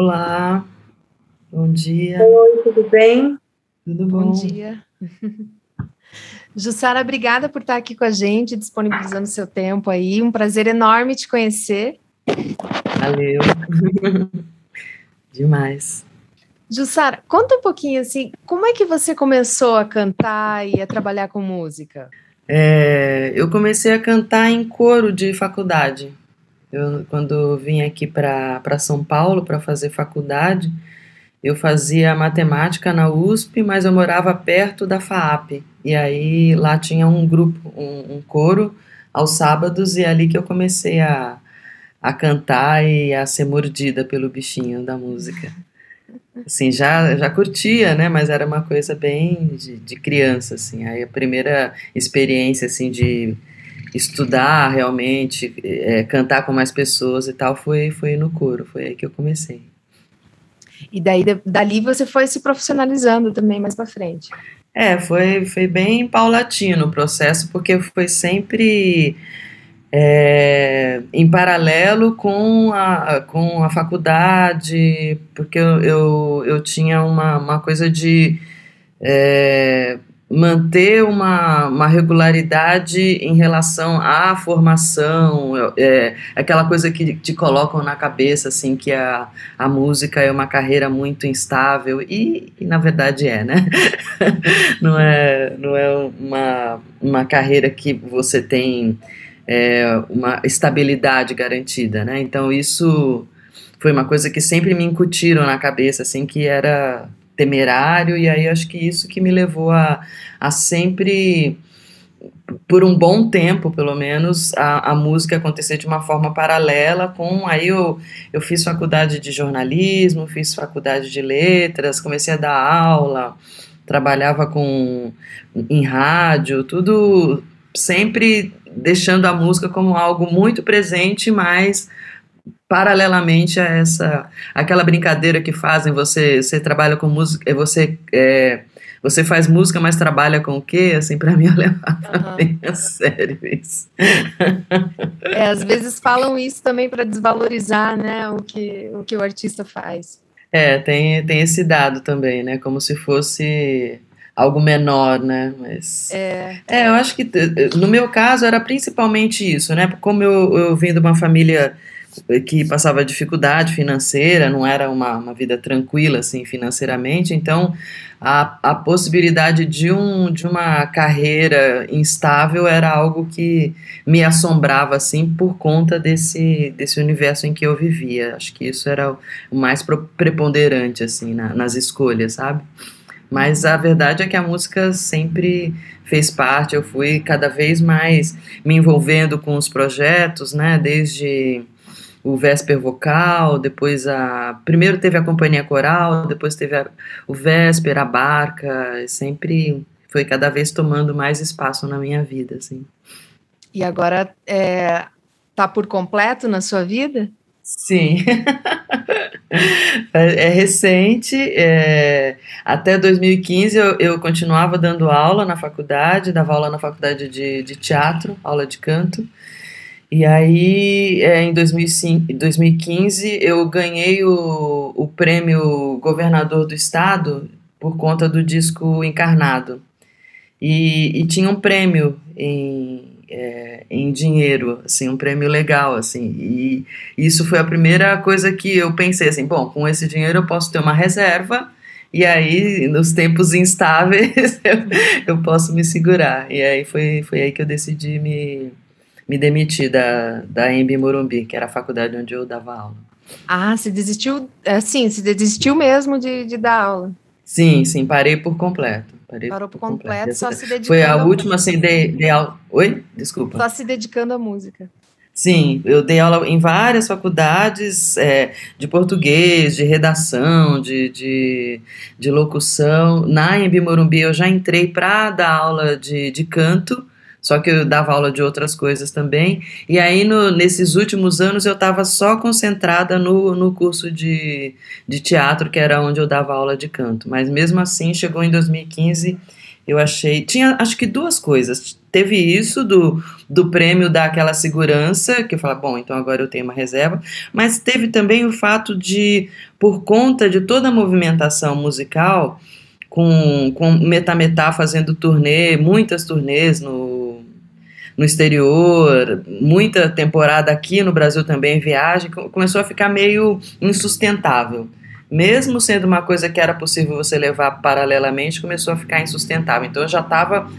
Olá. Bom dia. Oi, tudo bem? Tudo bom? Bom dia. Jussara, obrigada por estar aqui com a gente, disponibilizando seu tempo aí. Um prazer enorme te conhecer. Valeu. Demais. Jussara, conta um pouquinho assim, como é que você começou a cantar e a trabalhar com música? É, eu comecei a cantar em coro de faculdade. Eu, quando vim aqui para São Paulo para fazer faculdade, eu fazia matemática na USP, mas eu morava perto da FAAP. E aí lá tinha um grupo, um, um coro aos sábados, e é ali que eu comecei a, a cantar e a ser mordida pelo bichinho da música. Assim, já, já curtia, né, mas era uma coisa bem de, de criança, assim. Aí a primeira experiência, assim, de estudar realmente, é, cantar com mais pessoas e tal, foi, foi no coro, foi aí que eu comecei. E daí, dali você foi se profissionalizando também mais para frente. É, foi, foi bem paulatino o processo, porque foi sempre é, em paralelo com a, com a faculdade, porque eu, eu, eu tinha uma, uma coisa de é, manter uma, uma regularidade em relação à formação, é, aquela coisa que te colocam na cabeça, assim, que a, a música é uma carreira muito instável, e, e na verdade é, né? não é, não é uma, uma carreira que você tem é, uma estabilidade garantida, né? Então isso foi uma coisa que sempre me incutiram na cabeça, assim, que era temerário, e aí acho que isso que me levou a, a sempre, por um bom tempo pelo menos, a, a música acontecer de uma forma paralela com. Aí eu, eu fiz faculdade de jornalismo, fiz faculdade de letras, comecei a dar aula, trabalhava com em rádio, tudo sempre deixando a música como algo muito presente, mas paralelamente a essa aquela brincadeira que fazem você você trabalha com música você é, você faz música mas trabalha com o quê assim para mim eu levava uhum. bem a sério isso é, às vezes falam isso também para desvalorizar né o que o que o artista faz é tem tem esse dado também né como se fosse algo menor, né? Mas é. é, eu acho que no meu caso era principalmente isso, né? Como eu, eu vim de uma família que passava dificuldade financeira, não era uma, uma vida tranquila assim financeiramente, então a, a possibilidade de, um, de uma carreira instável era algo que me assombrava assim por conta desse, desse universo em que eu vivia. Acho que isso era o mais preponderante assim na, nas escolhas, sabe? Mas a verdade é que a música sempre fez parte, eu fui cada vez mais me envolvendo com os projetos, né, desde o Vésper Vocal, depois a. Primeiro teve a Companhia Coral, depois teve a, o Vésper, a Barca, sempre foi cada vez tomando mais espaço na minha vida, assim. E agora é, tá por completo na sua vida? Sim. é recente. É, até 2015 eu, eu, continuava dando aula na faculdade, dava aula na faculdade de, de teatro, aula de canto. E aí, é, em 2005, 2015, eu ganhei o, o prêmio Governador do Estado por conta do disco Encarnado. E, e tinha um prêmio em, é, em dinheiro, assim, um prêmio legal, assim. E isso foi a primeira coisa que eu pensei, assim, bom, com esse dinheiro eu posso ter uma reserva e aí, nos tempos instáveis, eu, eu posso me segurar. E aí foi, foi aí que eu decidi me me demiti da, da EMB Morumbi, que era a faculdade onde eu dava aula. Ah, você desistiu, assim, você desistiu mesmo de, de dar aula? Sim, sim, parei por completo. Parei Parou por completo, completo. só se dedicando. Foi a última, assim, de, de aula. Oi? Desculpa. Só se dedicando à música. Sim, eu dei aula em várias faculdades é, de português, de redação, de, de, de locução. Na Embi Morumbi eu já entrei para dar aula de, de canto, só que eu dava aula de outras coisas também. E aí, no, nesses últimos anos, eu estava só concentrada no, no curso de, de teatro, que era onde eu dava aula de canto. Mas mesmo assim, chegou em 2015, eu achei. Tinha acho que duas coisas. Teve isso do, do prêmio daquela segurança, que eu falei, bom, então agora eu tenho uma reserva, mas teve também o fato de, por conta de toda a movimentação musical, com, com Metametá fazendo turnê, muitas turnês no, no exterior, muita temporada aqui no Brasil também, viagem, começou a ficar meio insustentável mesmo sendo uma coisa que era possível você levar paralelamente, começou a ficar insustentável. Então eu já estava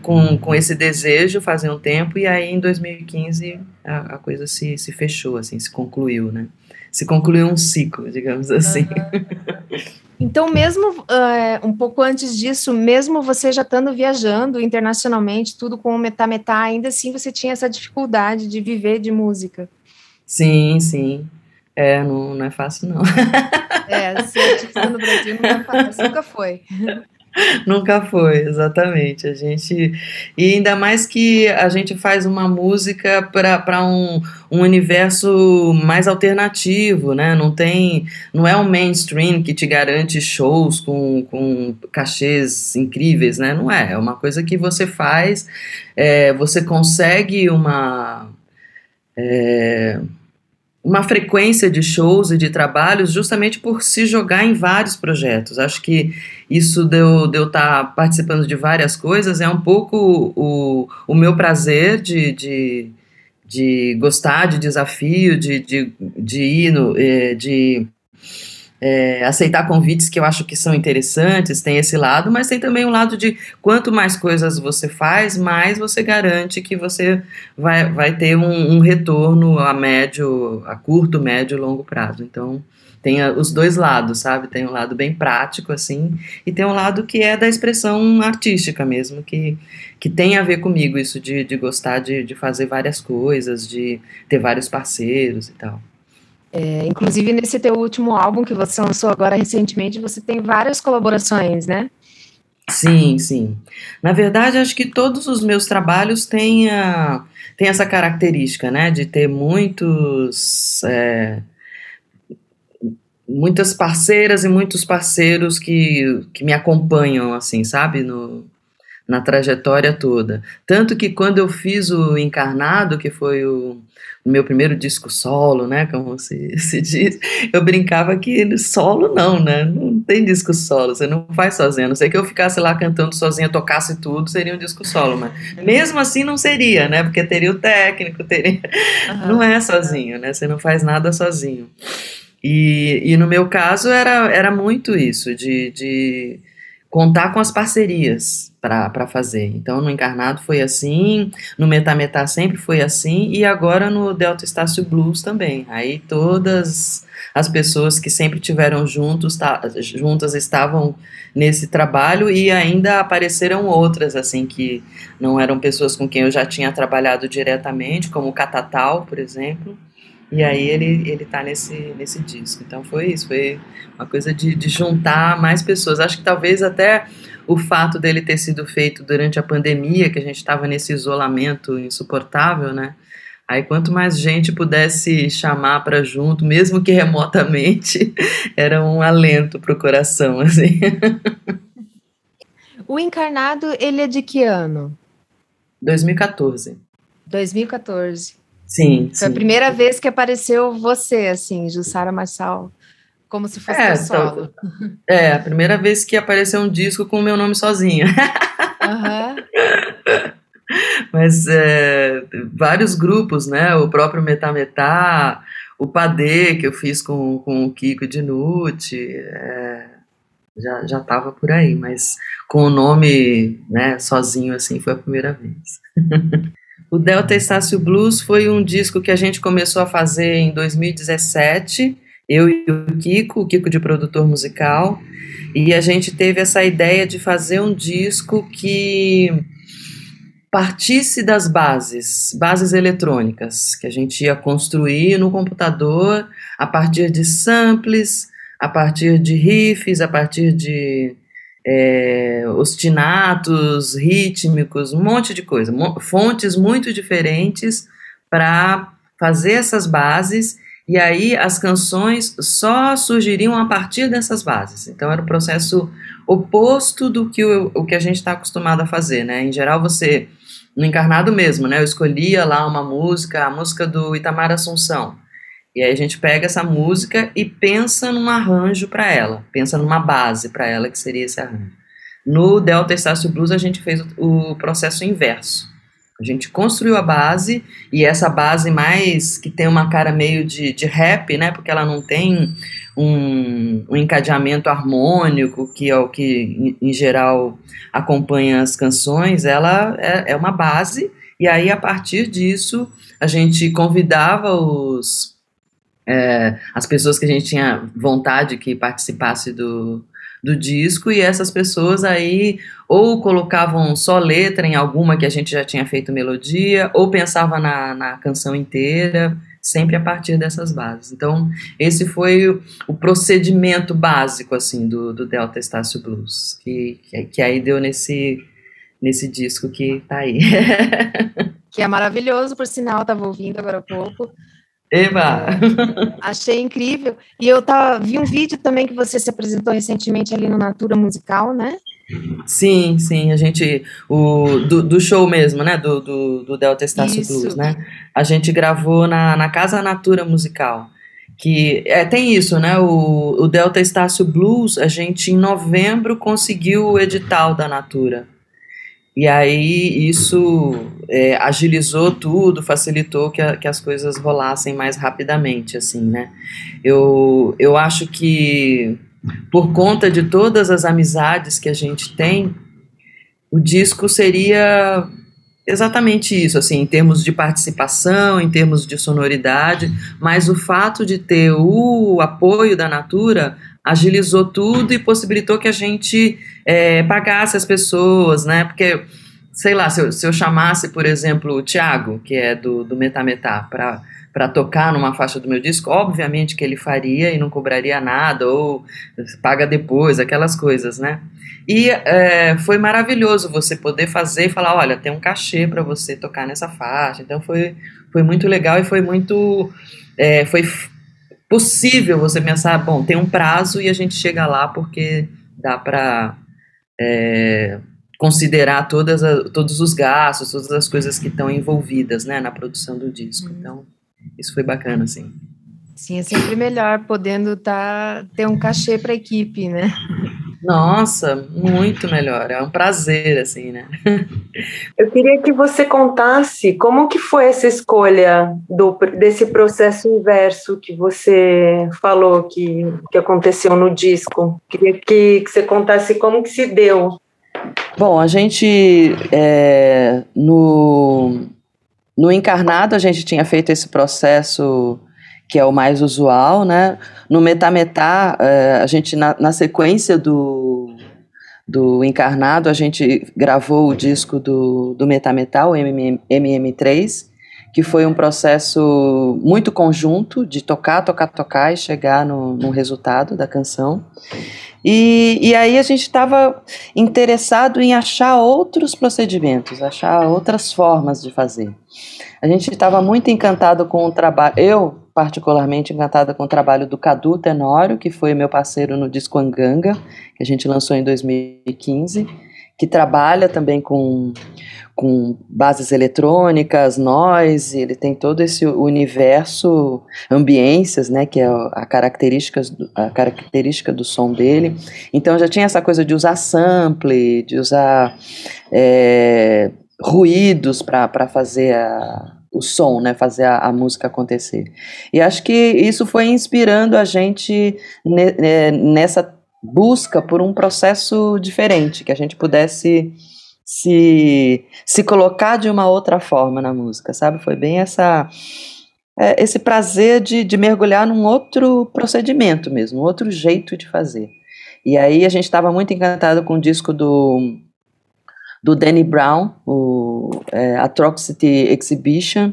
com, com esse desejo fazia um tempo, e aí em 2015 a, a, coisa se, se fechou, assim, se concluiu, né? Se concluiu um ciclo, digamos assim. Uhum. Então, mesmo uh, um pouco antes disso, mesmo você já estando viajando internacionalmente, tudo com o metá-metá, ainda assim você tinha essa dificuldade de viver de música. Sim, sim. É, não, não é fácil, não. É, ser artista no Brasil não é fácil, nunca foi. Nunca foi, exatamente. A gente e ainda mais que a gente faz uma música para um, um universo mais alternativo, né? Não tem, não é um mainstream que te garante shows com, com cachês incríveis, né? Não é. É uma coisa que você faz, é, você consegue uma é, uma frequência de shows e de trabalhos justamente por se jogar em vários projetos. Acho que isso de eu estar tá participando de várias coisas é um pouco o, o meu prazer de, de, de gostar de desafio, de, de, de ir no, eh, de é, aceitar convites que eu acho que são interessantes, tem esse lado, mas tem também o um lado de quanto mais coisas você faz, mais você garante que você vai, vai ter um, um retorno a médio, a curto, médio e longo prazo. Então, tem os dois lados, sabe? Tem um lado bem prático, assim, e tem um lado que é da expressão artística mesmo, que, que tem a ver comigo, isso de, de gostar de, de fazer várias coisas, de ter vários parceiros e tal. É, inclusive, nesse teu último álbum que você lançou agora recentemente, você tem várias colaborações, né? Sim, sim. Na verdade, acho que todos os meus trabalhos têm, a, têm essa característica, né? De ter muitos. É, muitas parceiras e muitos parceiros que, que me acompanham, assim, sabe? No, na trajetória toda. Tanto que quando eu fiz o Encarnado, que foi o meu primeiro disco solo, né, como se, se diz, eu brincava que solo não, né, não tem disco solo, você não faz sozinho, a não sei que eu ficasse lá cantando sozinha, tocasse tudo, seria um disco solo, mas mesmo assim não seria, né, porque teria o técnico, teria, uhum. não é sozinho, né, você não faz nada sozinho. E, e no meu caso era, era muito isso, de, de contar com as parcerias para fazer. Então, no Encarnado foi assim, no Metametá sempre foi assim, e agora no Delta Estácio Blues também. Aí todas as pessoas que sempre tiveram juntos, tá, juntas estavam nesse trabalho e ainda apareceram outras, assim, que não eram pessoas com quem eu já tinha trabalhado diretamente, como o Catatal, por exemplo, e aí ele, ele tá nesse, nesse disco. Então foi isso, foi uma coisa de, de juntar mais pessoas. Acho que talvez até o fato dele ter sido feito durante a pandemia, que a gente estava nesse isolamento insuportável, né? Aí quanto mais gente pudesse chamar para junto, mesmo que remotamente, era um alento para o coração, assim. O Encarnado, ele é de que ano? 2014. 2014. Sim. Foi sim. a primeira vez que apareceu você, assim, Jussara Marçal, como se fosse é, solo. Então, é, a primeira vez que apareceu um disco com o meu nome sozinho. Uhum. Mas é, vários grupos, né? O próprio Metá Metá, o Padê, que eu fiz com, com o Kiko Dinucci, é, já, já tava por aí, mas com o nome né, sozinho assim foi a primeira vez. O Delta Estácio Blues foi um disco que a gente começou a fazer em 2017, eu e o Kiko, o Kiko de produtor musical, e a gente teve essa ideia de fazer um disco que partisse das bases, bases eletrônicas, que a gente ia construir no computador a partir de samples, a partir de riffs, a partir de é, ostinatos, rítmicos, um monte de coisa, fontes muito diferentes para fazer essas bases e aí as canções só surgiriam a partir dessas bases. Então era um processo oposto do que o, o que a gente está acostumado a fazer, né? Em geral, você, no encarnado mesmo, né? Eu escolhia lá uma música, a música do Itamar Assunção. E aí a gente pega essa música e pensa num arranjo para ela, pensa numa base para ela que seria esse arranjo. No Delta Estácio Blues a gente fez o, processo inverso. A gente construiu a base e essa base mais que tem uma cara meio de, de rap, né? Porque ela não tem um, um encadeamento harmônico, que é o que em, em geral acompanha as canções. Ela é, é uma base e aí a partir disso a gente convidava os é, as pessoas que a gente tinha vontade que participasse do, do disco e essas pessoas aí ou colocavam só letra em alguma que a gente já tinha feito melodia, ou pensava na, na canção inteira, sempre a partir dessas bases. Então, esse foi o, o procedimento básico, assim, do, do Delta Estácio Blues, que, que, que aí deu nesse, nesse disco que tá aí. que é maravilhoso, por sinal, estava ouvindo agora há pouco. Eba! Achei incrível. E eu tava, vi um vídeo também que você se apresentou recentemente ali no Natura Musical, né? Sim, sim, a gente, o, do, do show mesmo, né, do, do, do Delta Estácio Blues, né, a gente gravou na, na Casa Natura Musical, que é, tem isso, né, o, o Delta Estácio Blues, a gente em novembro conseguiu o edital da Natura, e aí isso é, agilizou tudo, facilitou que, a, que as coisas rolassem mais rapidamente, assim, né, eu, eu acho que por conta de todas as amizades que a gente tem, o disco seria exatamente isso, assim, em termos de participação, em termos de sonoridade, mas o fato de ter o apoio da Natura agilizou tudo e possibilitou que a gente é, pagasse as pessoas, né? Porque, sei lá, se eu, se eu chamasse, por exemplo, o Thiago, que é do, do Metametá, para para tocar numa faixa do meu disco, obviamente que ele faria e não cobraria nada, ou paga depois, aquelas coisas, né? E é, foi maravilhoso você poder fazer e falar: olha, tem um cachê para você tocar nessa faixa. Então foi, foi muito legal e foi muito. É, foi possível você pensar: bom, tem um prazo e a gente chega lá porque dá para. É, considerar todas a, todos os gastos, todas as coisas que estão envolvidas né, na produção do disco. Uhum. Então, isso foi bacana, assim. Sim, é sempre melhor podendo tá, ter um cachê para a equipe, né? Nossa, muito melhor. É um prazer, assim, né? Eu queria que você contasse como que foi essa escolha do, desse processo inverso que você falou que, que aconteceu no disco. Queria que, que você contasse como que se deu. Bom, a gente é, no no encarnado, a gente tinha feito esse processo que é o mais usual, né? No metametá, eh, a gente, na, na, sequência do, do encarnado, a gente gravou o disco do, do metametá, o MM, MM3, que foi um processo muito conjunto de tocar, tocar, tocar e chegar no, no resultado da canção. E, e aí a gente estava interessado em achar outros procedimentos, achar outras formas de fazer. A gente estava muito encantado com o trabalho, eu particularmente encantada com o trabalho do Cadu Tenório, que foi meu parceiro no disco Anganga, que a gente lançou em 2015, que trabalha também com, com bases eletrônicas, noise, ele tem todo esse universo, ambiências, né, que é a característica, a característica do som dele. Então já tinha essa coisa de usar sample, de usar é, ruídos para fazer a, o som, né, fazer a, a, música acontecer. E acho que isso foi inspirando a gente ne, ne, nessa busca por um processo diferente, que a gente pudesse se, se colocar de uma outra forma na música, sabe? Foi bem essa é, esse prazer de, de mergulhar num outro procedimento mesmo, um outro jeito de fazer. E aí a gente estava muito encantado com o disco do do Danny Brown, o é, Atrocity Exhibition,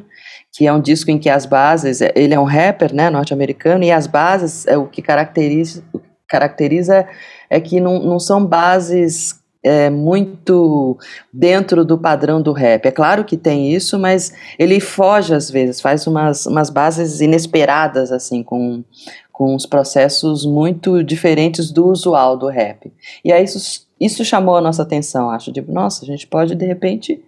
que é um disco em que as bases, ele é um rapper, né, norte-americano, e as bases, é o que caracteriza, caracteriza é que não, não são bases é, muito dentro do padrão do rap. É claro que tem isso, mas ele foge às vezes, faz umas, umas bases inesperadas, assim, com, com uns processos muito diferentes do usual do rap. E aí isso, isso chamou a nossa atenção, acho, tipo, nossa, a gente pode de repente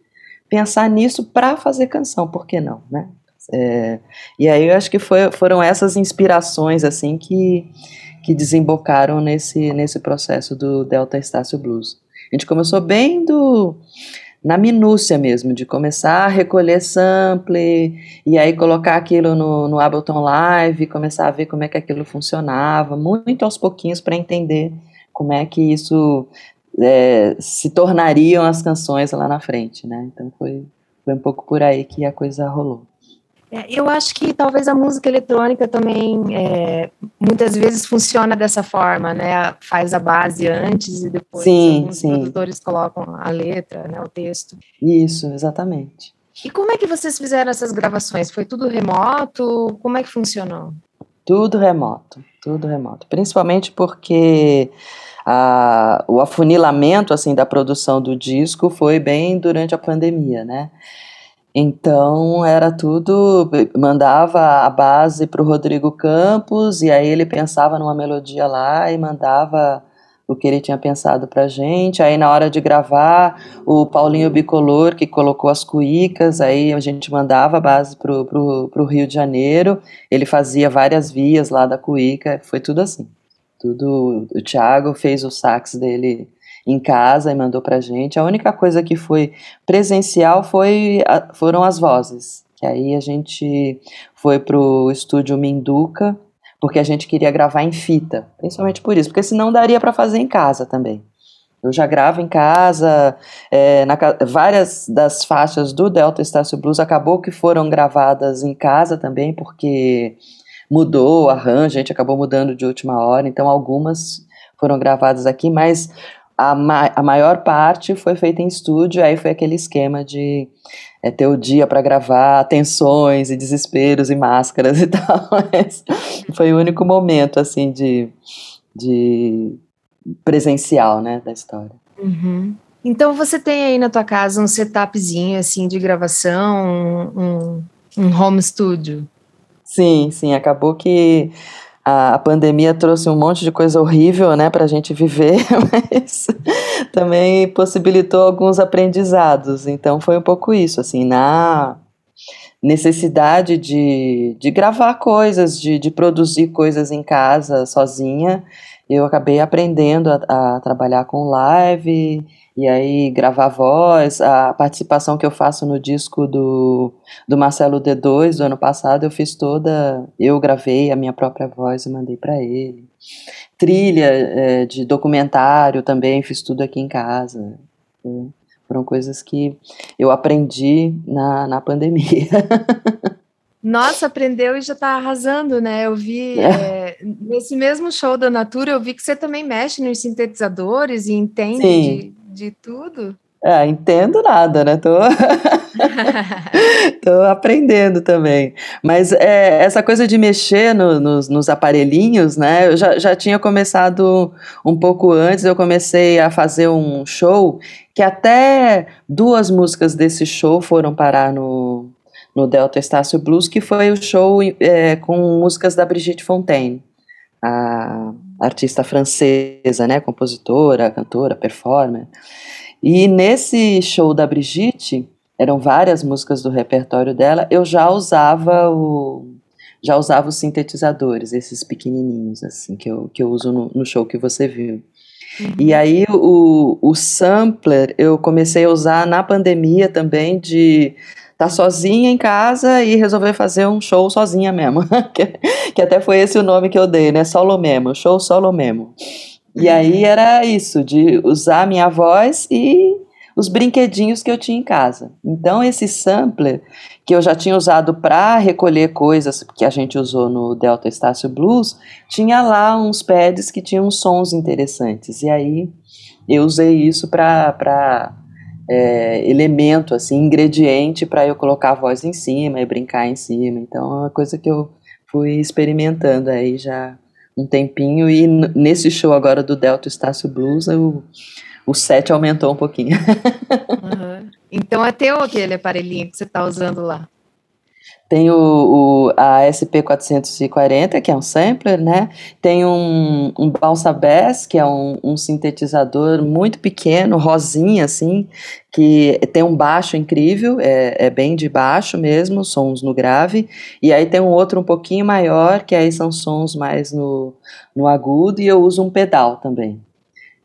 pensar nisso para fazer canção, por que não, né? É, e aí eu acho que foi, foram essas inspirações, assim, que, que desembocaram nesse, nesse processo do Delta Estácio Blues. A gente começou bem do na minúcia mesmo, de começar a recolher sample e aí colocar aquilo no, no Ableton Live, começar a ver como é que aquilo funcionava, muito aos pouquinhos para entender como é que isso é, se tornariam as canções lá na frente, né? Então foi, foi um pouco por aí que a coisa rolou. É, eu acho que talvez a música eletrônica também é, muitas vezes funciona dessa forma, né? Faz a base antes e depois sim, os sim. produtores colocam a letra, né, o texto. Isso, exatamente. E como é que vocês fizeram essas gravações? Foi tudo remoto? Como é que funcionou? Tudo remoto, tudo remoto. Principalmente porque a, o afunilamento assim da produção do disco foi bem durante a pandemia, né? Então era tudo, mandava a base para o Rodrigo Campos e aí ele pensava numa melodia lá e mandava o que ele tinha pensado para gente. Aí na hora de gravar, o Paulinho Bicolor que colocou as cuícas, aí a gente mandava a base para o Rio de Janeiro. Ele fazia várias vias lá da cuíca, foi tudo assim. Tudo, o Thiago fez o sax dele em casa e mandou pra gente. A única coisa que foi presencial foi, foram as vozes. Que aí a gente foi pro estúdio Minduca, porque a gente queria gravar em fita, principalmente por isso, porque senão daria para fazer em casa também. Eu já gravo em casa, é, na, várias das faixas do Delta Estácio Blues acabou que foram gravadas em casa também, porque mudou arranjo, a gente acabou mudando de última hora, então algumas foram gravadas aqui, mas a, ma a maior parte foi feita em estúdio, aí foi aquele esquema de é, ter o dia para gravar, tensões e desesperos e máscaras e tal. Mas foi o único momento, assim, de, de presencial, né, da história. Uhum. Então você tem aí na tua casa um setupzinho, assim, de gravação, um, um home studio? Sim, sim, acabou que a, pandemia trouxe um monte de coisa horrível, né, para a gente viver, mas também possibilitou alguns aprendizados. Então foi um pouco isso, assim, na necessidade de, de gravar coisas, de, de produzir coisas em casa sozinha, eu acabei aprendendo a, a trabalhar com live e aí gravar voz, a participação que eu faço no disco do, do Marcelo D2 do ano passado, eu fiz toda, eu gravei a minha própria voz e mandei para ele. Trilha é, de documentário também, fiz tudo aqui em casa. Foram coisas que eu aprendi na, na pandemia. Nossa, aprendeu e já está arrasando, né? Eu vi é. É, nesse mesmo show da Natura, eu vi que você também mexe nos sintetizadores e entende de, tudo? É, entendo nada, né? Tô, tô aprendendo também. Mas é, essa coisa de mexer no, nos, nos, aparelhinhos, né? Eu já, já tinha começado um pouco antes, eu comecei a fazer um show que até duas músicas desse show foram parar no, no Delta Estácio Blues, que foi o show é, com músicas da Brigitte Fontaine, a artista francesa, né, compositora, cantora, performer. E nesse show da Brigitte, eram várias músicas do repertório dela, eu já usava o já usava os sintetizadores, esses pequenininhos assim que eu, que eu uso no, no show que você viu. Uhum. E aí o, o sampler eu comecei a usar na pandemia também de tá sozinha em casa e resolver fazer um show sozinha mesmo. que, que, até foi esse o nome que eu dei, né? Solo memo, show solo memo. E aí era isso, de usar a minha voz e os brinquedinhos que eu tinha em casa. Então esse sampler que eu já tinha usado para recolher coisas que a gente usou no Delta Estácio Blues, tinha lá uns pads que tinham sons interessantes. E aí eu usei isso para é, elemento, assim, ingrediente para eu colocar a voz em cima e brincar em cima. Então é uma coisa que eu fui experimentando aí já um tempinho e nesse show agora do Delta Estácio Blues eu o set aumentou um pouquinho. Uhum. Então é teu aquele aparelhinho que você está usando lá. Tem o, o, a SP440, que é um sampler, né? Tem um, um Balsa Bass, que é um, um, sintetizador muito pequeno, rosinha, assim, que tem um baixo incrível, é, é, bem de baixo mesmo, sons no grave. E aí tem um outro um pouquinho maior, que aí são sons mais no, no agudo, e eu uso um pedal também.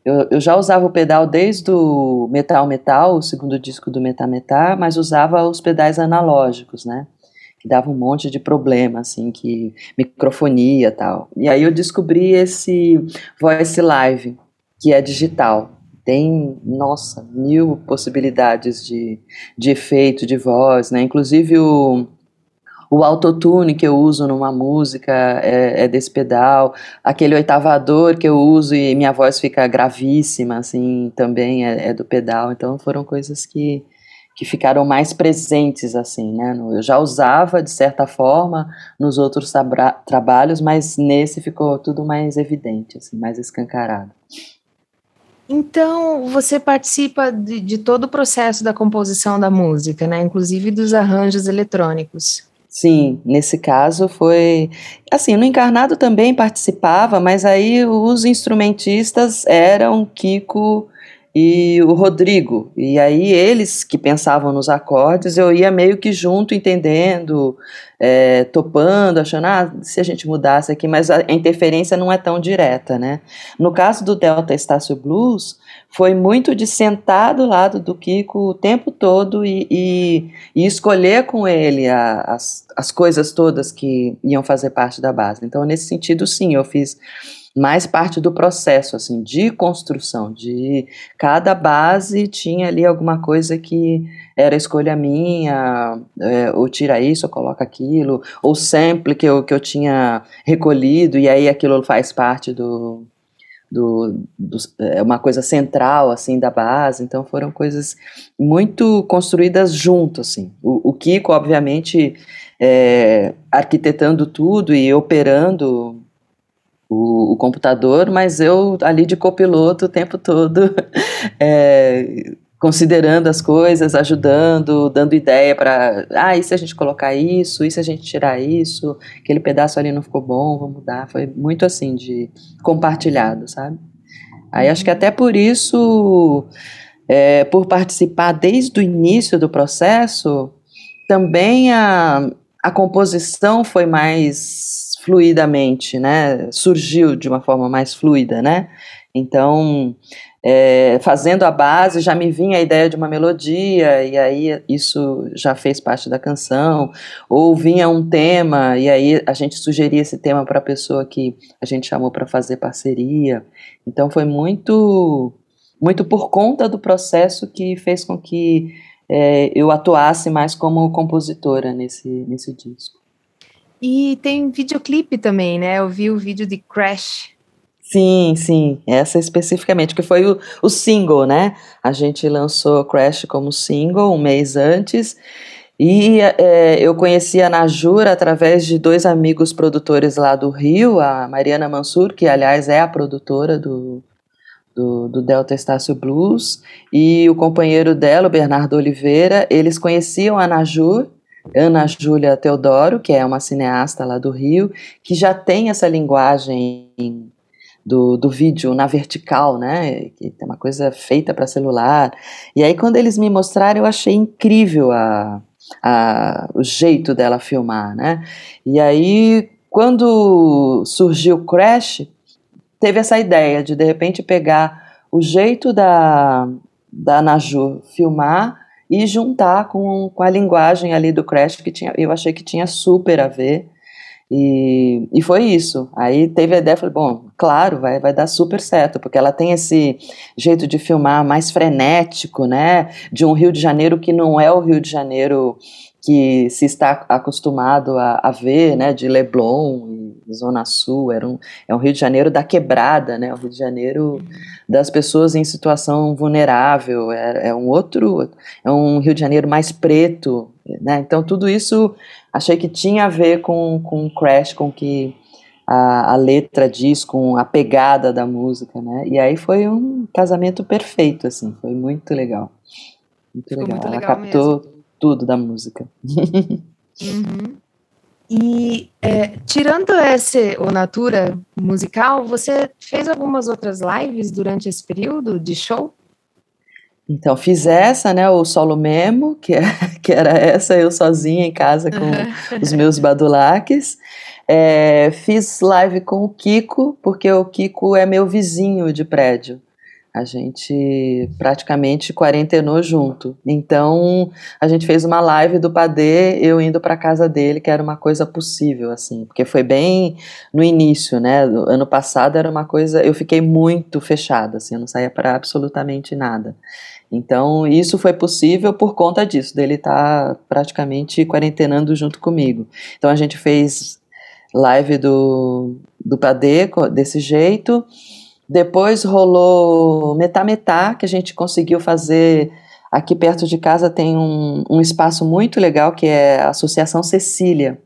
Eu, eu já usava o pedal desde o Metal Metal, o segundo disco do Metal Metal, mas usava os pedais analógicos, né? Que dava um monte de problema, assim, que microfonia tal. E aí eu descobri esse Voice Live, que é digital. Tem, nossa, mil possibilidades de, de efeito, de voz, né? Inclusive o, o autotune que eu uso numa música é, é, desse pedal. Aquele oitavador que eu uso e minha voz fica gravíssima, assim, também é, é do pedal. Então foram coisas que que ficaram mais presentes assim, né? Eu já usava de certa forma nos outros trabalhos, mas nesse ficou tudo mais evidente, assim, mais escancarado. Então, você participa de, de todo o processo da composição da música, né? Inclusive dos arranjos eletrônicos. Sim, nesse caso foi assim, no encarnado também participava, mas aí os instrumentistas eram Kiko e o Rodrigo. E aí eles que pensavam nos acordes, eu ia meio que junto, entendendo, é, topando, achando, ah, se a gente mudasse aqui, mas a interferência não é tão direta, né? No caso do Delta Estácio Blues, foi muito de sentar do lado do Kiko o tempo todo e, e, e escolher com ele a, as, as coisas todas que iam fazer parte da base. Então, nesse sentido, sim, eu fiz mais parte do processo, assim, de construção, de cada base tinha ali alguma coisa que era escolha minha, é, ou tira isso, ou coloca aquilo, ou sample que eu, que eu tinha recolhido, e aí aquilo faz parte do, do, do, é uma coisa central assim da base. Então foram coisas muito construídas junto assim. O, o Kiko obviamente é, arquitetando tudo e operando o, o, computador, mas eu ali de copiloto o tempo todo, é, considerando as coisas, ajudando, dando ideia para, ah, e se a gente colocar isso, e se a gente tirar isso, aquele pedaço ali não ficou bom, vamos mudar. Foi muito assim de compartilhado, sabe? Aí acho que até por isso, é, por participar desde o início do processo, também a, a composição foi mais fluidamente, né? Surgiu de uma forma mais fluida, né? Então, é, fazendo a base, já me vinha a ideia de uma melodia, e aí isso já fez parte da canção, ou vinha um tema, e aí a gente sugeria esse tema para a pessoa que a gente chamou para fazer parceria. Então, foi muito, muito por conta do processo que fez com que é, eu atuasse mais como compositora nesse, nesse disco. E tem videoclipe também, né? Eu vi o vídeo de Crash. Sim, sim, essa especificamente, que foi o, o single, né? A gente lançou Crash como single um mês antes. E é, eu conheci a Najura através de dois amigos produtores lá do Rio, a Mariana Mansur, que aliás é a produtora do, do, do, Delta Estácio Blues, e o companheiro dela, o Bernardo Oliveira, eles conheciam a Najur Ana Júlia Teodoro, que é uma cineasta lá do Rio, que já tem essa linguagem do, do vídeo na vertical, né? Que tem uma coisa feita para celular. E aí, quando eles me mostraram, eu achei incrível a, a, o jeito dela filmar, né? E aí, quando surgiu o Crash, teve essa ideia de de repente pegar o jeito da, da Naju filmar e juntar com, com a linguagem ali do Crash, que tinha, eu achei que tinha super a ver. E, e foi isso. Aí teve a ideia, falei, bom, claro, vai, vai dar super certo, porque ela tem esse jeito de filmar mais frenético, né? De um Rio de Janeiro que não é o Rio de Janeiro que se está acostumado a, a ver, né? De Leblon Zona Sul, era um, é um Rio de Janeiro da quebrada, né? O Rio de Janeiro das pessoas em situação vulnerável, é, é um outro, é um Rio de Janeiro mais preto, né? Então tudo isso achei que tinha a ver com, com o Crash, com que a, a, letra diz, com a pegada da música, né? E aí foi um casamento perfeito, assim, foi muito legal. Muito legal. Muito Ela legal captou mesmo. tudo da música. Uhum. E é, tirando esse o Natura musical, você fez algumas outras lives durante esse período de show? Então, fiz essa, né, o solo memo, que, é, que era essa, eu sozinha em casa com os meus badulaques. É, fiz live com o Kiko, porque o Kiko é meu vizinho de prédio. A gente praticamente quarentenou junto. Então, a gente fez uma live do Padê, eu indo para casa dele, que era uma coisa possível, assim, porque foi bem no início, né? Ano passado era uma coisa, eu fiquei muito fechada, assim, eu não saía para absolutamente nada. Então, isso foi possível por conta disso, dele estar tá praticamente quarentenando junto comigo. Então, a gente fez live do, do Padê desse jeito. Depois rolou Metá Metá, que a gente conseguiu fazer aqui perto de casa. Tem um, um espaço muito legal que é a Associação Cecília.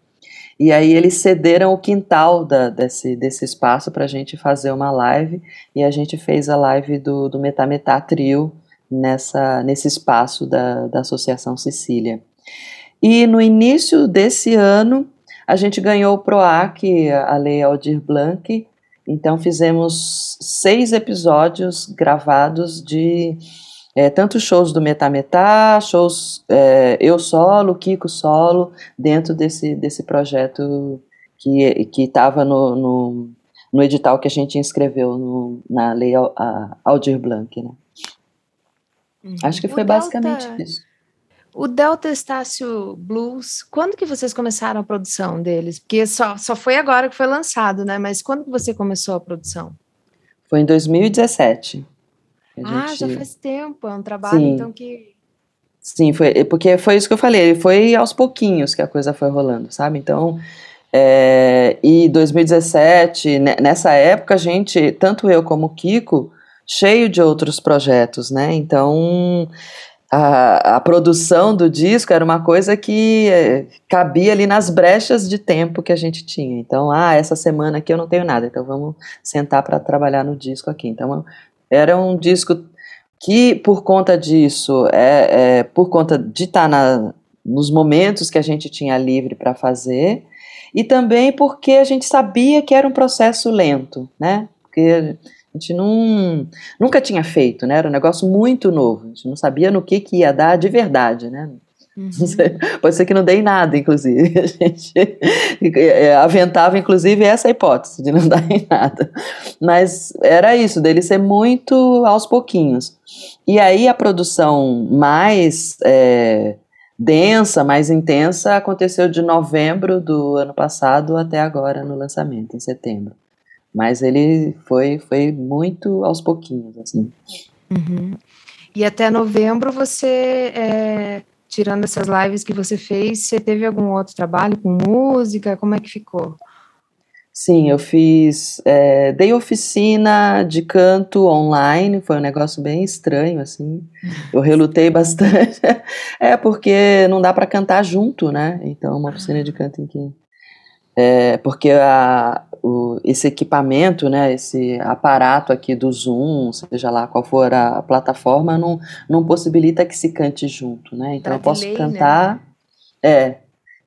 E aí eles cederam o quintal da, desse, desse espaço para a gente fazer uma live. E a gente fez a live do, do Metá Metá Trio nessa, nesse espaço da, da Associação Sicília. E no início desse ano, a gente ganhou o PROAC, a Lei Aldir Blanc, então fizemos seis episódios gravados de é, tanto shows do Metametá, shows é, eu solo, Kiko solo, dentro desse, desse projeto que estava no, no, no, edital que a gente inscreveu no, na Lei Aldir Blanc. Né? Uhum. Acho que foi o basicamente Delta, isso. O Delta Estácio Blues, quando que vocês começaram a produção deles? Porque só, só foi agora que foi lançado, né? Mas quando que você começou a produção? Foi em 2017. Ah, gente... já faz tempo, é um trabalho Sim. então que... Sim, foi, porque foi isso que eu falei, foi aos pouquinhos que a coisa foi rolando, sabe? Então, é, e 2017, nessa época, a gente, tanto eu como o Kiko, cheio de outros projetos, né? Então a, a, produção do disco era uma coisa que é, cabia ali nas brechas de tempo que a gente tinha. Então, ah, essa semana aqui eu não tenho nada, então vamos sentar para trabalhar no disco aqui. Então, era um disco que, por conta disso, é, é por conta de estar tá nos momentos que a gente tinha livre para fazer, e também porque a gente sabia que era um processo lento, né? Porque a gente não, nunca tinha feito, né? Era um negócio muito novo. A gente não sabia no que, que ia dar de verdade, né? Uhum. Pode ser que não dê em nada, inclusive. A gente é, aventava, inclusive, essa hipótese de não dar em nada. Mas era isso, dele ser muito aos pouquinhos. E aí a produção mais é, densa, mais intensa, aconteceu de novembro do ano passado até agora no lançamento, em setembro. Mas ele foi, foi muito aos pouquinhos, assim. Uhum. E até novembro você, é, tirando essas lives que você fez, você teve algum outro trabalho com música? Como é que ficou? Sim, eu fiz, é, dei oficina de canto online, foi um negócio bem estranho, assim, eu relutei bastante, é porque não dá para cantar junto, né, então uma oficina de canto em que, é, porque a, o, esse equipamento, né, esse aparato aqui do Zoom, seja lá qual for a plataforma, não, não possibilita que se cante junto, né? Então eu posso né? cantar, é,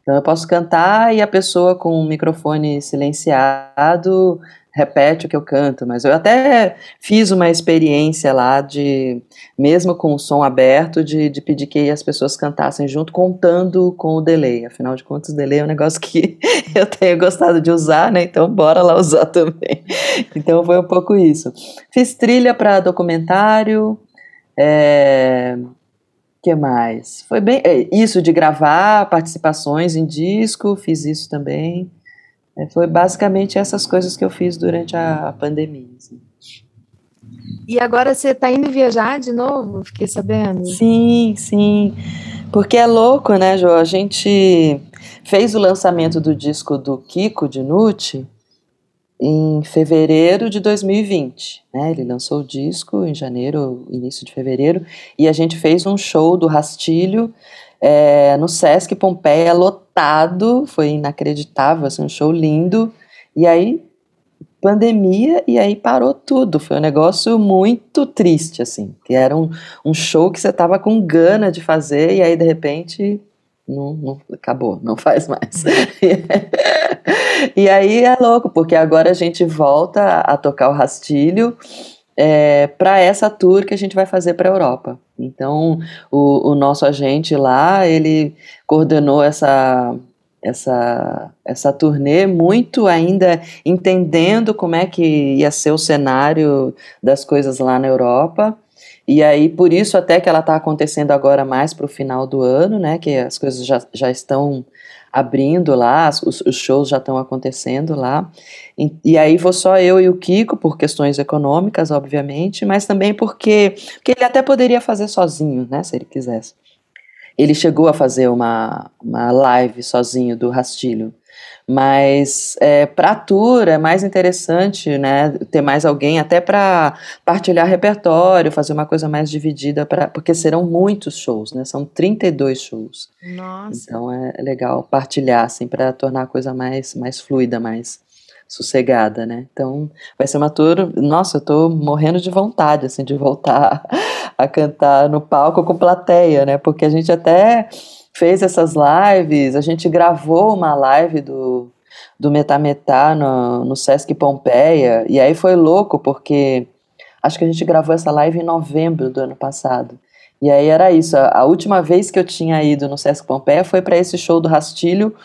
então eu posso cantar e a pessoa com o microfone silenciado repete o que eu canto, mas eu até fiz uma experiência lá de, mesmo com o som aberto, de, de pedir que as pessoas cantassem junto, contando com o delay. Afinal de contas, o delay é um negócio que eu tenho gostado de usar, né? Então, bora lá usar também. Então, foi um pouco isso. Fiz trilha para documentário. É, que mais? Foi bem é, isso de gravar participações em disco, fiz isso também. É, foi basicamente essas coisas que eu fiz durante a, pandemia. Assim. E agora você está indo viajar de novo? Fiquei sabendo. Sim, sim. Porque é louco, né, Jo? A gente fez o lançamento do disco do Kiko de Nucci em fevereiro de 2020. Né? Ele lançou o disco em janeiro, início de fevereiro, e a gente fez um show do Rastilho é, no Sesc Pompeia, lotado, foi inacreditável, assim, um show lindo. E aí pandemia e aí parou tudo. Foi um negócio muito triste, assim. Que era um, um show que você tava com gana de fazer e aí de repente não, não, acabou, não faz mais. e aí é louco, porque agora a gente volta a tocar o rastilho é, para essa tour que a gente vai fazer para a Europa. Então, o, o nosso agente lá, ele coordenou essa essa, essa turnê muito ainda entendendo como é que ia ser o cenário das coisas lá na Europa. E aí, por isso até que ela está acontecendo agora mais para o final do ano, né? Que as coisas já, já estão abrindo lá, os, os shows já estão acontecendo lá. E, e, aí vou só eu e o Kiko, por questões econômicas, obviamente, mas também porque, porque ele até poderia fazer sozinho, né? Se ele quisesse. Ele chegou a fazer uma, uma live sozinho do Rastilho. Mas é, para a tour é mais interessante, né, ter mais alguém até para partilhar repertório, fazer uma coisa mais dividida, pra, porque serão muitos shows, né, são 32 shows. Nossa. Então é, é legal partilhar, assim, para tornar a coisa mais, mais fluida, mais sossegada, né? Então, vai ser uma tour, nossa, eu tô morrendo de vontade, assim, de voltar a cantar no palco com plateia, né? Porque a gente até fez essas lives, a gente gravou uma live do, do Metametá no, no Sesc Pompeia, e aí foi louco, porque acho que a gente gravou essa live em novembro do ano passado. E aí era isso, a, a última vez que eu tinha ido no Sesc Pompeia foi para esse show do Rastilho,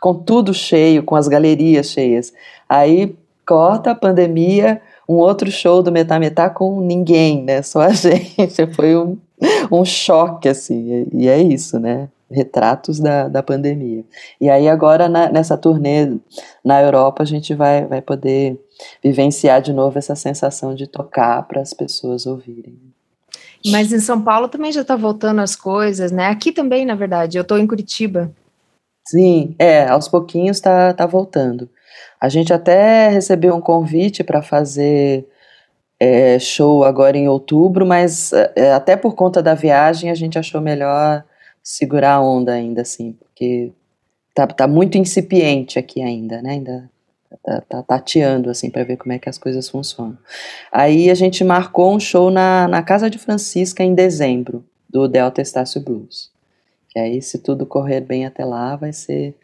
com tudo cheio, com as galerias cheias. Aí corta a pandemia, um outro show do Metá Metá com ninguém, né? Só a gente. Foi um, um choque, assim. E é isso, né? Retratos da, da pandemia. E aí, agora, na, nessa turnê na Europa, a gente vai, vai poder vivenciar de novo essa sensação de tocar para as pessoas ouvirem. Mas em São Paulo também já está voltando as coisas, né? Aqui também, na verdade. Eu estou em Curitiba. Sim, é, aos pouquinhos tá, tá voltando. A gente até recebeu um convite para fazer é, show agora em outubro, mas é, até por conta da viagem a gente achou melhor segurar a onda ainda assim, porque tá, tá muito incipiente aqui ainda, né? Ainda tá, tá tateando assim para ver como é que as coisas funcionam. Aí a gente marcou um show na, na Casa de Francisca em dezembro, do Delta Estácio Blues. Que aí, se tudo correr bem até lá, vai ser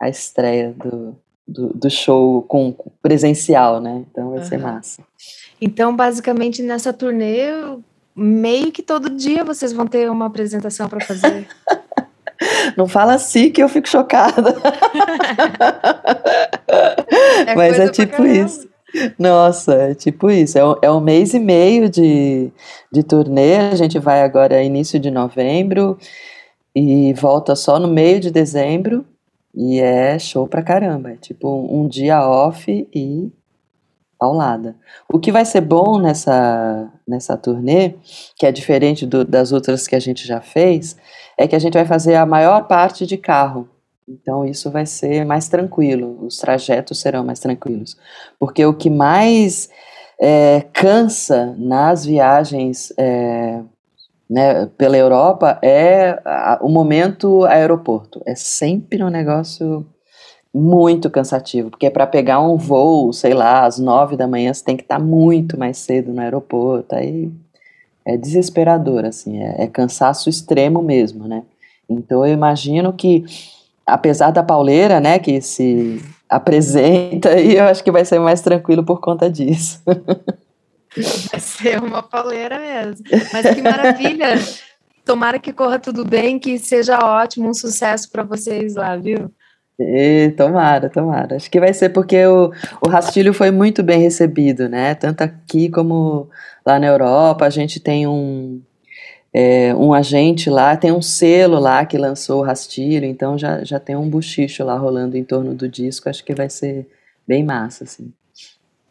a estreia do, do, do show com presencial, né? Então vai uhum. ser massa. Então, basicamente, nessa turnê, meio que todo dia vocês vão ter uma apresentação para fazer. Não fala assim que eu fico chocada. é Mas é tipo isso. Nossa, é tipo isso. É um, é um mês e meio de, de turnê. A gente vai agora início de novembro e volta só no meio de dezembro e é show pra caramba. É tipo um dia off e paulada. O que vai ser bom nessa, nessa turnê, que é diferente do, das outras que a gente já fez, é que a gente vai fazer a maior parte de carro. Então isso vai ser mais tranquilo, os trajetos serão mais tranquilos. Porque o que mais é, cansa nas viagens é, né, pela Europa é a, o momento aeroporto. É sempre um negócio muito cansativo, porque para pegar um voo, sei lá, às nove da manhã, você tem que estar tá muito mais cedo no aeroporto. Aí é desesperador, assim, é, é cansaço extremo mesmo, né? Então eu imagino que, apesar da pauleira, né, que se apresenta, eu acho que vai ser mais tranquilo por conta disso. Vai ser uma pauleira mesmo. Mas que maravilha! Tomara que corra tudo bem, que seja ótimo, um sucesso para vocês lá, viu? E, tomara, tomara. Acho que vai ser porque o, o rastilho foi muito bem recebido, né? Tanto aqui como lá na Europa. A gente tem um, é, um agente lá, tem um selo lá que lançou o rastilho, então já, já tem um buchicho lá rolando em torno do disco. Acho que vai ser bem massa, assim.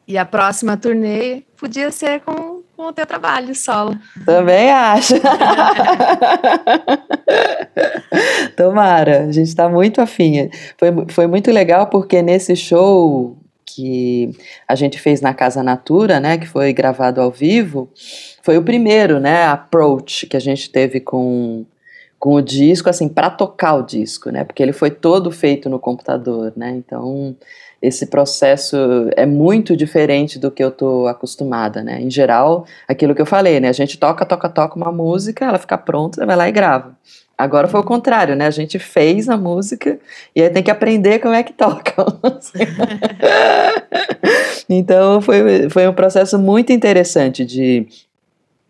E a próxima turnê podia ser com, com o teu trabalho solo. Também acho. Tomara, a gente está muito afim. Foi, foi muito legal porque nesse show que a gente fez na Casa Natura, né, que foi gravado ao vivo, foi o primeiro, né, approach que a gente teve com com o disco, assim, para tocar o disco, né? Porque ele foi todo feito no computador, né? Então, esse processo é muito diferente do que eu tô acostumada, né? Em geral, aquilo que eu falei, né? A gente toca, toca, toca uma música, ela fica pronta, vai lá e grava. Agora foi o contrário, né? A gente fez a música e aí tem que aprender como é que toca. então foi, foi um processo muito interessante de,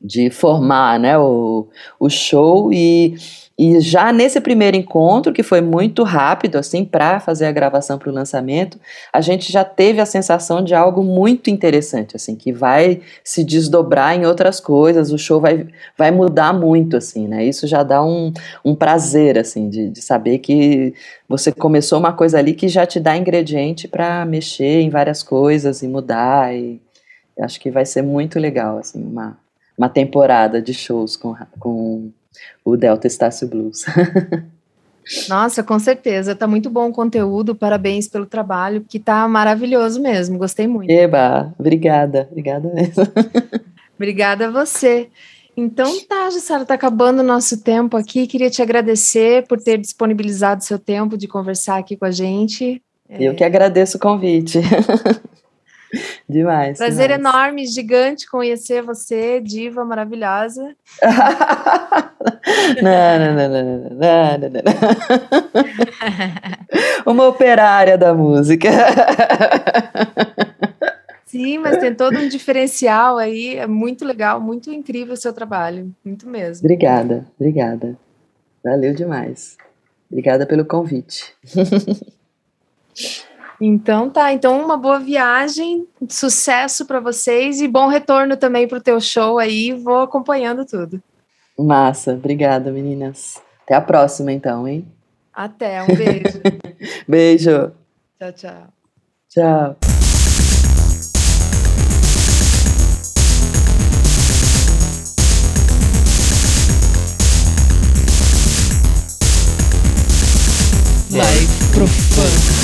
de formar né, o, o show e e já nesse primeiro encontro, que foi muito rápido, assim, para fazer a gravação para o lançamento, a gente já teve a sensação de algo muito interessante, assim, que vai se desdobrar em outras coisas, o show vai, vai mudar muito, assim, né? Isso já dá um, um prazer, assim, de, de saber que você começou uma coisa ali que já te dá ingrediente para mexer em várias coisas e mudar, e acho que vai ser muito legal, assim, uma, uma temporada de shows com, com o Delta Estácio Blues. Nossa, com certeza. Tá muito bom o conteúdo. Parabéns pelo trabalho, que tá maravilhoso mesmo. Gostei muito. Eba, obrigada. Obrigada mesmo. obrigada a você. Então tá, Jussara, tá acabando o nosso tempo aqui. Queria te agradecer por ter disponibilizado seu tempo de conversar aqui com a gente. Eu que agradeço o convite. Demais. Prazer demais. enorme, gigante conhecer você, diva maravilhosa. não, não, não, não, não, não, não, Uma operária da música. Sim, mas tem todo um diferencial aí, é muito legal, muito incrível o seu trabalho, muito mesmo. Obrigada, obrigada. Valeu demais. Obrigada pelo convite. Então tá, então uma boa viagem, sucesso para vocês e bom retorno também para o teu show aí, vou acompanhando tudo. Massa, obrigada meninas. Até a próxima então, hein? Até, um beijo. beijo. Tchau, tchau. Tchau. Live Profano.